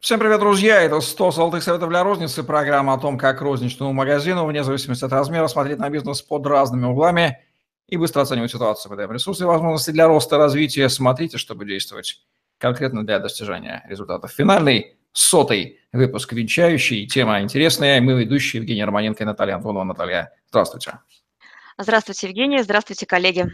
Всем привет, друзья! Это 100 золотых советов для розницы, программа о том, как розничному магазину, вне зависимости от размера, смотреть на бизнес под разными углами и быстро оценивать ситуацию. Мы даем ресурсы и возможности для роста и развития. Смотрите, чтобы действовать конкретно для достижения результатов. Финальный, сотый выпуск венчающий. Тема интересная. Мы ведущие Евгений Романенко и Наталья Антонова. Наталья, здравствуйте. Здравствуйте, Евгения. Здравствуйте, коллеги.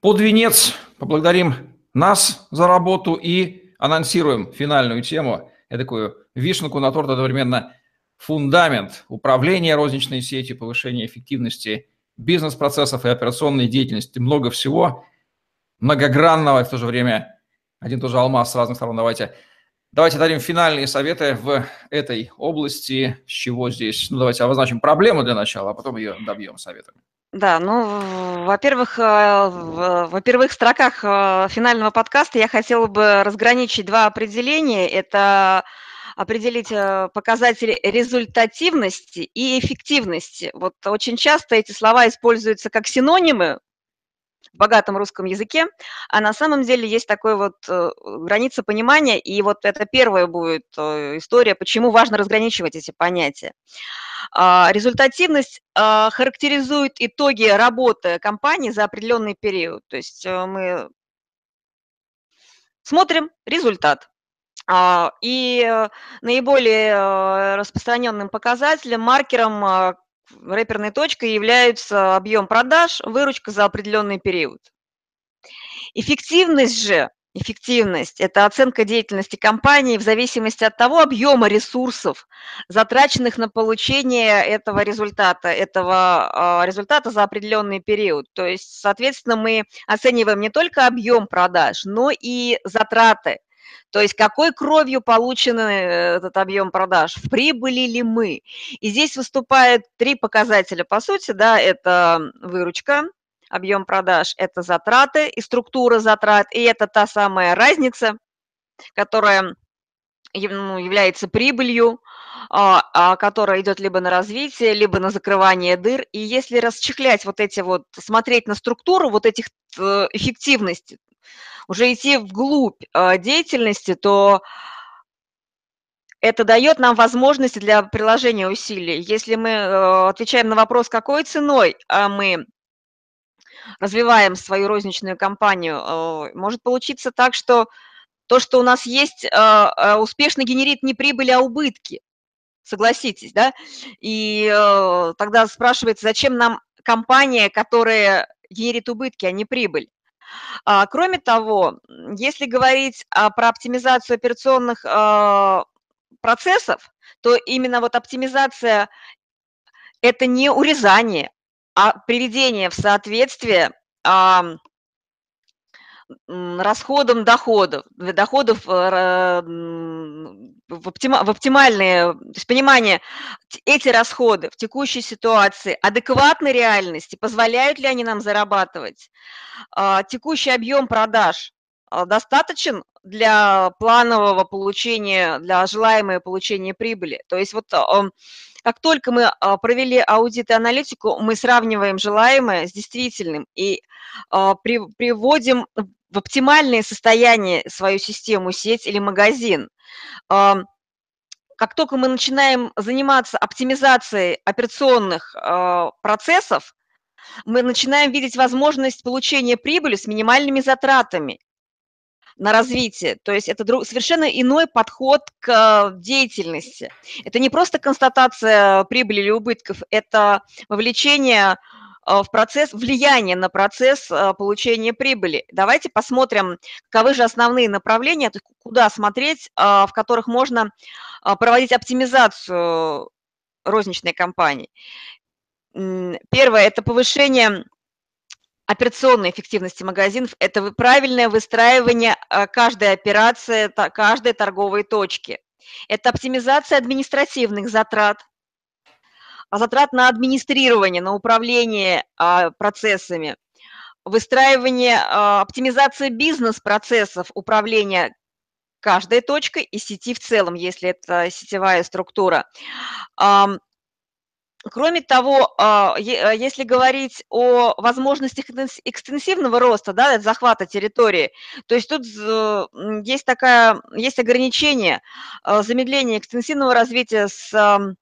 Под венец поблагодарим нас за работу и анонсируем финальную тему, такую вишенку на торт одновременно фундамент управления розничной сетью, повышения эффективности бизнес-процессов и операционной деятельности. Много всего многогранного и в то же время один тоже алмаз с разных сторон. Давайте, давайте дадим финальные советы в этой области, с чего здесь, ну давайте обозначим проблему для начала, а потом ее добьем советами. Да, ну, во-первых, э, в первых строках э, финального подкаста я хотела бы разграничить два определения. Это определить э, показатели результативности и эффективности. Вот очень часто эти слова используются как синонимы в богатом русском языке, а на самом деле есть такой вот граница понимания, и вот это первая будет история, почему важно разграничивать эти понятия. А, результативность а, характеризует итоги работы компании за определенный период. То есть э, мы смотрим результат. А, и э, наиболее э, распространенным показателем, маркером, рэперной точкой является объем продаж, выручка за определенный период. Эффективность же Эффективность– это оценка деятельности компании в зависимости от того объема ресурсов, затраченных на получение этого результата, этого а, результата за определенный период. То есть, соответственно, мы оцениваем не только объем продаж, но и затраты. То есть какой кровью получен э, этот объем продаж, в прибыли ли мы. И здесь выступает три показателя, по сути, да, это выручка, объем продаж – это затраты и структура затрат, и это та самая разница, которая ну, является прибылью, а, а, которая идет либо на развитие, либо на закрывание дыр. И если расчехлять вот эти вот, смотреть на структуру вот этих э, эффективностей, уже идти вглубь э, деятельности, то это дает нам возможности для приложения усилий. Если мы э, отвечаем на вопрос, какой ценой мы развиваем свою розничную компанию, э, может получиться так, что то, что у нас есть, успешно генерит не прибыль, а убытки. Согласитесь, да? И тогда спрашивается, зачем нам компания, которая генерит убытки, а не прибыль? А, кроме того, если говорить про оптимизацию операционных процессов, то именно вот оптимизация – это не урезание, а приведение в соответствие а, расходом доходов, доходов э, в, оптима, в оптимальные, то есть понимание, эти расходы в текущей ситуации адекватны реальности, позволяют ли они нам зарабатывать, а, текущий объем продаж а, достаточен для планового получения, для желаемого получения прибыли. То есть вот как только мы а, провели аудит и аналитику, мы сравниваем желаемое с действительным и а, приводим в оптимальное состояние свою систему, сеть или магазин. Как только мы начинаем заниматься оптимизацией операционных а, процессов, мы начинаем видеть возможность получения прибыли с минимальными затратами на развитие. То есть это совершенно иной подход к деятельности. Это не просто констатация прибыли или убытков, это вовлечение э, в процесс, влияние на процесс э, получения прибыли. Давайте посмотрим, каковы же основные направления, куда смотреть, э, в которых можно проводить оптимизацию розничной компании. Первое – это повышение операционной эффективности магазинов – это правильное выстраивание каждой операции, каждой торговой точки. Это оптимизация административных затрат, затрат на администрирование, на управление а, процессами, выстраивание, оптимизация бизнес-процессов управления каждой точкой и сети в целом, если это сетевая структура. Кроме того, а, если говорить о возможностях экстенсивного роста, да, захвата территории, то есть тут есть, такая, есть ограничение замедления экстенсивного развития с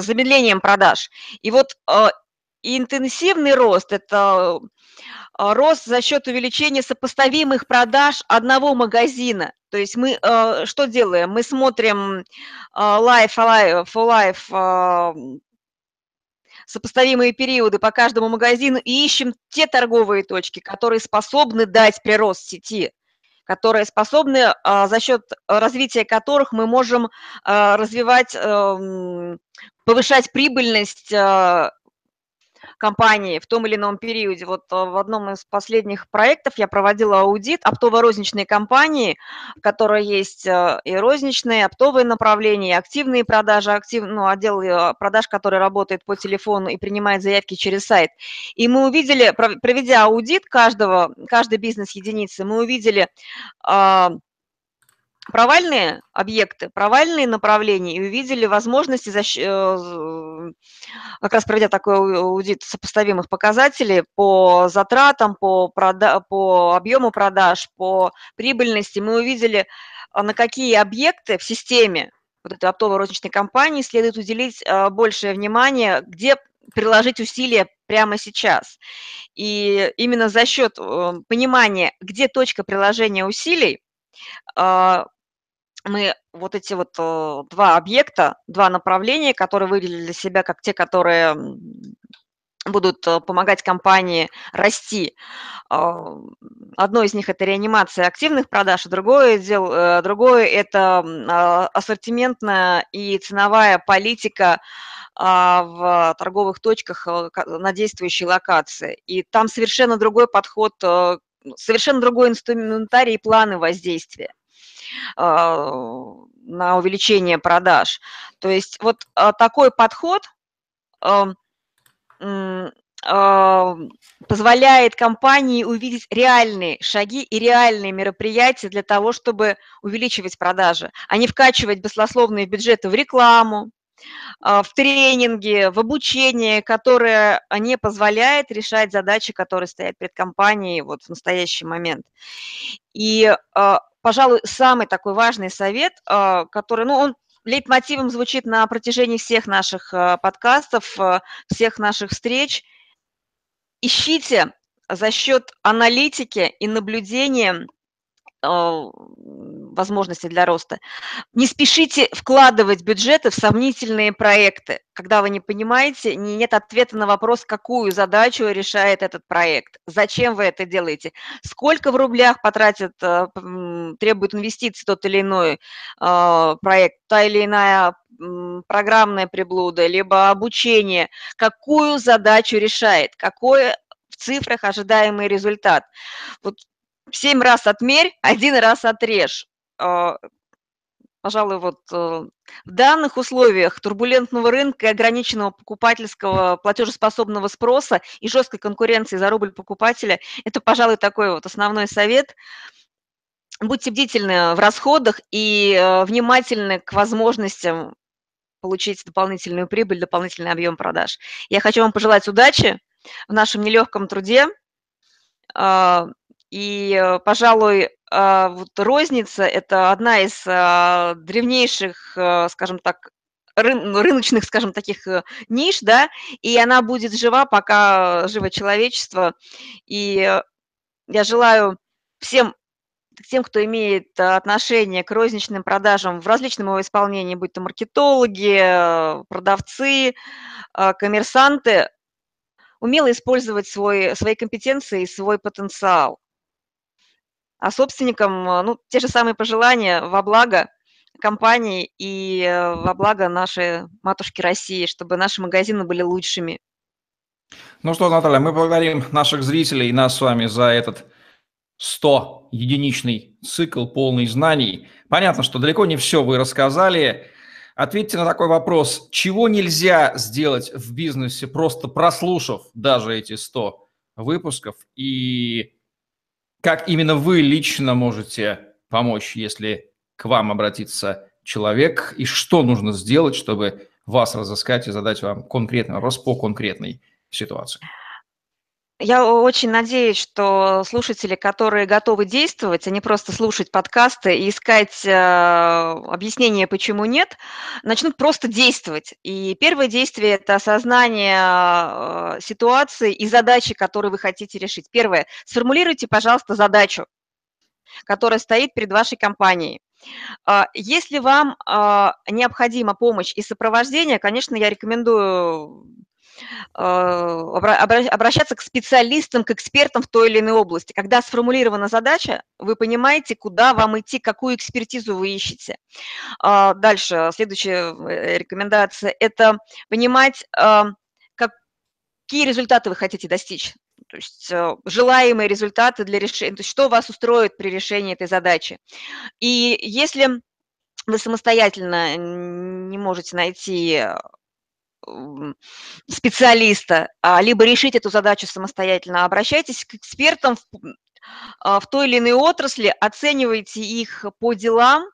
замедлением продаж. И вот интенсивный рост – это а, рост за счет увеличения сопоставимых продаж одного магазина. То есть мы э, что делаем? Мы смотрим э, life for life, сопоставимые периоды по каждому магазину и ищем те торговые точки, которые способны дать прирост сети, которые способны а, за счет развития которых мы можем развивать, эм, повышать прибыльность компании в том или ином периоде. Вот э, в одном из последних проектов я проводила аудит оптово-розничной компании, в которой есть э, и розничные, оптовые направления, и активные продажи, актив, ну, отдел э, продаж, который работает по телефону и принимает заявки через сайт. И мы увидели, проведя аудит каждого, каждой бизнес-единицы, мы увидели а, провальные объекты, провальные направления и увидели возможности, э, как раз проведя такой аудит сопоставимых показателей по затратам, по, прода... по объему продаж, по прибыльности, мы увидели, а, на какие объекты в системе вот этой оптово-розничной компании следует уделить а, большее внимание, где приложить усилия прямо сейчас. И именно за счет э, понимания, где точка приложения усилий, а, мы вот эти вот э, два объекта, два направления, которые выделили для себя как те, которые будут э, помогать компании расти. А, одно из них – это реанимация активных продаж, а другое, дел, э, другое – это а, ассортиментная и ценовая политика а, в торговых точках на действующей локации. И там совершенно другой подход, совершенно другой инструментарий и планы воздействия. А, на увеличение продаж. То есть вот а, такой подход а, позволяет компании увидеть реальные шаги и реальные мероприятия для того, чтобы увеличивать продажи, а не вкачивать баслословные бюджеты в рекламу, в тренинги, в обучение, которое не позволяет решать задачи, которые стоят перед компанией вот в настоящий момент. И пожалуй, самый такой важный совет, а, который, ну, он лейтмотивом звучит на протяжении всех наших а, подкастов, а, всех наших встреч. Ищите за счет аналитики и наблюдения возможности для роста. Не спешите вкладывать бюджеты в сомнительные проекты, когда вы не понимаете, нет ответа на вопрос, какую задачу решает этот проект, зачем вы это делаете, сколько в рублях потратит, э, требует инвестиций тот или иной э, проект, та или иная программная приблуда, либо обучение, какую задачу решает, какой в цифрах ожидаемый результат. Вот семь раз отмерь, один раз отрежь. А, пожалуй, вот э, в данных условиях турбулентного рынка и ограниченного покупательского платежеспособного спроса и жесткой конкуренции за рубль покупателя, это, пожалуй, такой вот основной совет. Будьте бдительны в расходах и э, внимательны к возможностям получить дополнительную прибыль, дополнительный объем продаж. Я хочу вам пожелать удачи в нашем нелегком труде. И, э, пожалуй, а, вот розница – это одна из а, древнейших, э, скажем так, ну, рыночных, скажем, таких э, ниш, да, и она будет жива, пока живо человечество. И я желаю всем тем, кто имеет отношение к розничным продажам в различном его исполнении, будь то маркетологи, продавцы, коммерсанты, умело использовать свой, свои компетенции и свой потенциал а собственникам, э, ну, те же самые пожелания во благо компании и э, во благо нашей матушки России, чтобы наши магазины были лучшими. Ну что, Наталья, мы благодарим наших зрителей и нас с вами за этот 100 единичный цикл, полный знаний. Понятно, что далеко не все вы рассказали. Ответьте на такой вопрос. Чего нельзя сделать в бизнесе, просто прослушав даже эти 100 выпусков и как именно вы лично можете помочь, если к вам обратится человек, и что нужно сделать, чтобы вас разыскать и задать вам конкретный вопрос по конкретной ситуации. Я очень надеюсь, что слушатели, которые готовы действовать, а не просто слушать подкасты и искать э, объяснение, почему нет, начнут просто действовать. И первое действие – это осознание э, ситуации и задачи, которые вы хотите решить. Первое – сформулируйте, пожалуйста, задачу, которая стоит перед вашей компанией. А, если вам а, необходима помощь и сопровождение, конечно, я рекомендую а, обращаться к специалистам, к экспертам в той или иной области. Когда сформулирована задача, вы понимаете, куда вам идти, какую экспертизу вы ищете. Дальше, следующая э, рекомендация – это понимать, какие результаты вы хотите достичь. То есть э, желаемые результаты для решения, то есть что вас устроит при решении этой задачи. И если вы самостоятельно не можете найти специалиста, а, либо решить эту задачу самостоятельно, обращайтесь к экспертам в, а, в той или иной отрасли, оценивайте их по делам,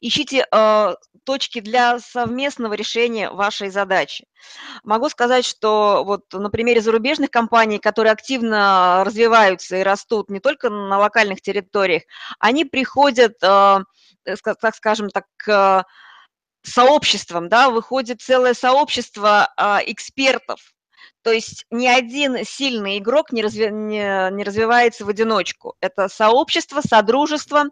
ищите э, точки для совместного решения вашей задачи. Могу сказать, что вот на примере зарубежных компаний, которые активно развиваются и растут не только на локальных территориях, они приходят, э, так скажем так, к сообществам, да, выходит целое сообщество э, экспертов, то есть ни один сильный игрок не, разви, не, не развивается в одиночку. Это сообщество, содружество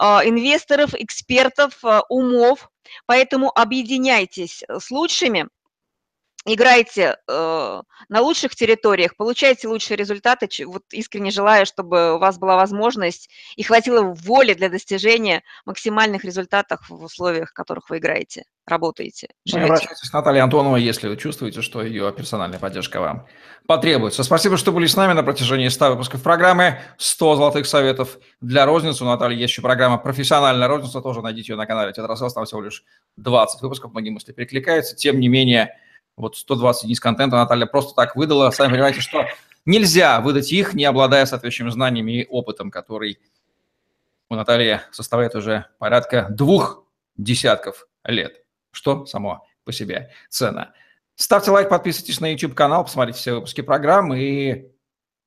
э, инвесторов, экспертов, э, умов. Поэтому объединяйтесь с лучшими, играйте э, на лучших территориях, получайте лучшие результаты. Вот искренне желаю, чтобы у вас была возможность и хватило воли для достижения максимальных результатов в условиях, в которых вы играете, работаете. Ну, обращайтесь к Наталье Антоновой, если вы чувствуете, что ее персональная поддержка вам потребуется. Спасибо, что были с нами на протяжении 100 выпусков программы. 100 золотых советов для розницы. У Натальи есть еще программа «Профессиональная розница». Тоже найдите ее на канале Тетрасселс. Там всего лишь 20 выпусков. Многие мысли перекликаются. Тем не менее, вот 120 единиц контента Наталья просто так выдала. Сами понимаете, что нельзя выдать их, не обладая соответствующими знаниями и опытом, который у Натальи составляет уже порядка двух десятков лет, что само по себе ценно. Ставьте лайк, подписывайтесь на YouTube-канал, посмотрите все выпуски программы и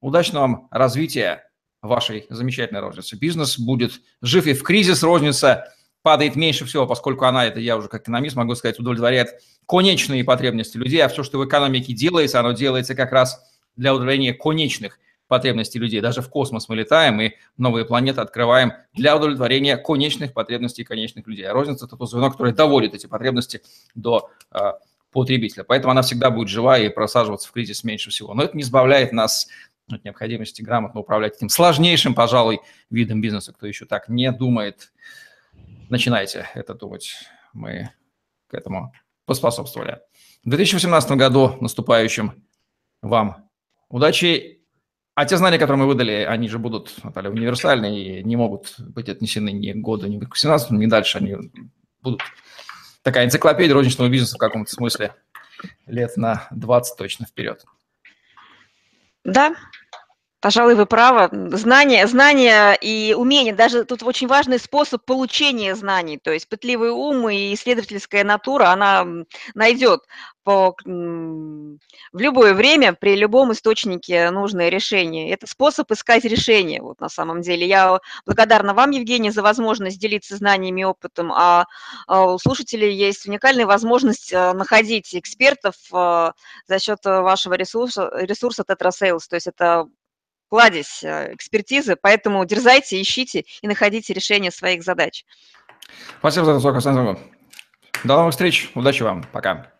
удачного вам развития вашей замечательной розницы. Бизнес будет жив и в кризис. Розница падает меньше всего, поскольку она, это я уже как экономист могу сказать, удовлетворяет конечные потребности людей, а все, что в экономике делается, оно делается как раз для удовлетворения конечных потребностей людей. Даже в космос мы летаем и новые планеты открываем для удовлетворения конечных потребностей конечных людей. А розница – это то звено, которое доводит эти потребности до э, потребителя. Поэтому она всегда будет жива и просаживаться в кризис меньше всего. Но это не избавляет нас от необходимости грамотно управлять этим сложнейшим, пожалуй, видом бизнеса. Кто еще так не думает, начинайте это думать. Мы к этому поспособствовали. В 2018 году наступающим вам удачи. А те знания, которые мы выдали, они же будут, Наталья, универсальные и не могут быть отнесены ни к году, ни к 2017, ни дальше. Они будут такая энциклопедия розничного бизнеса в каком-то смысле лет на 20 точно вперед. Да, Пожалуй, вы правы. Знания, знания и умения, даже тут очень важный способ получения знаний, то есть пытливый ум и исследовательская натура, она найдет по, в любое время, при любом источнике нужное решение. Это способ искать решение, вот на самом деле. Я благодарна вам, Евгений, за возможность делиться знаниями и опытом, а, а у слушателей есть уникальная возможность а, находить экспертов а, за счет вашего ресурса, ресурса TetraSales, то есть это кладезь э, экспертизы, поэтому дерзайте, ищите и находите решение своих задач. Спасибо за разговор, Константин. До новых встреч, удачи вам, пока.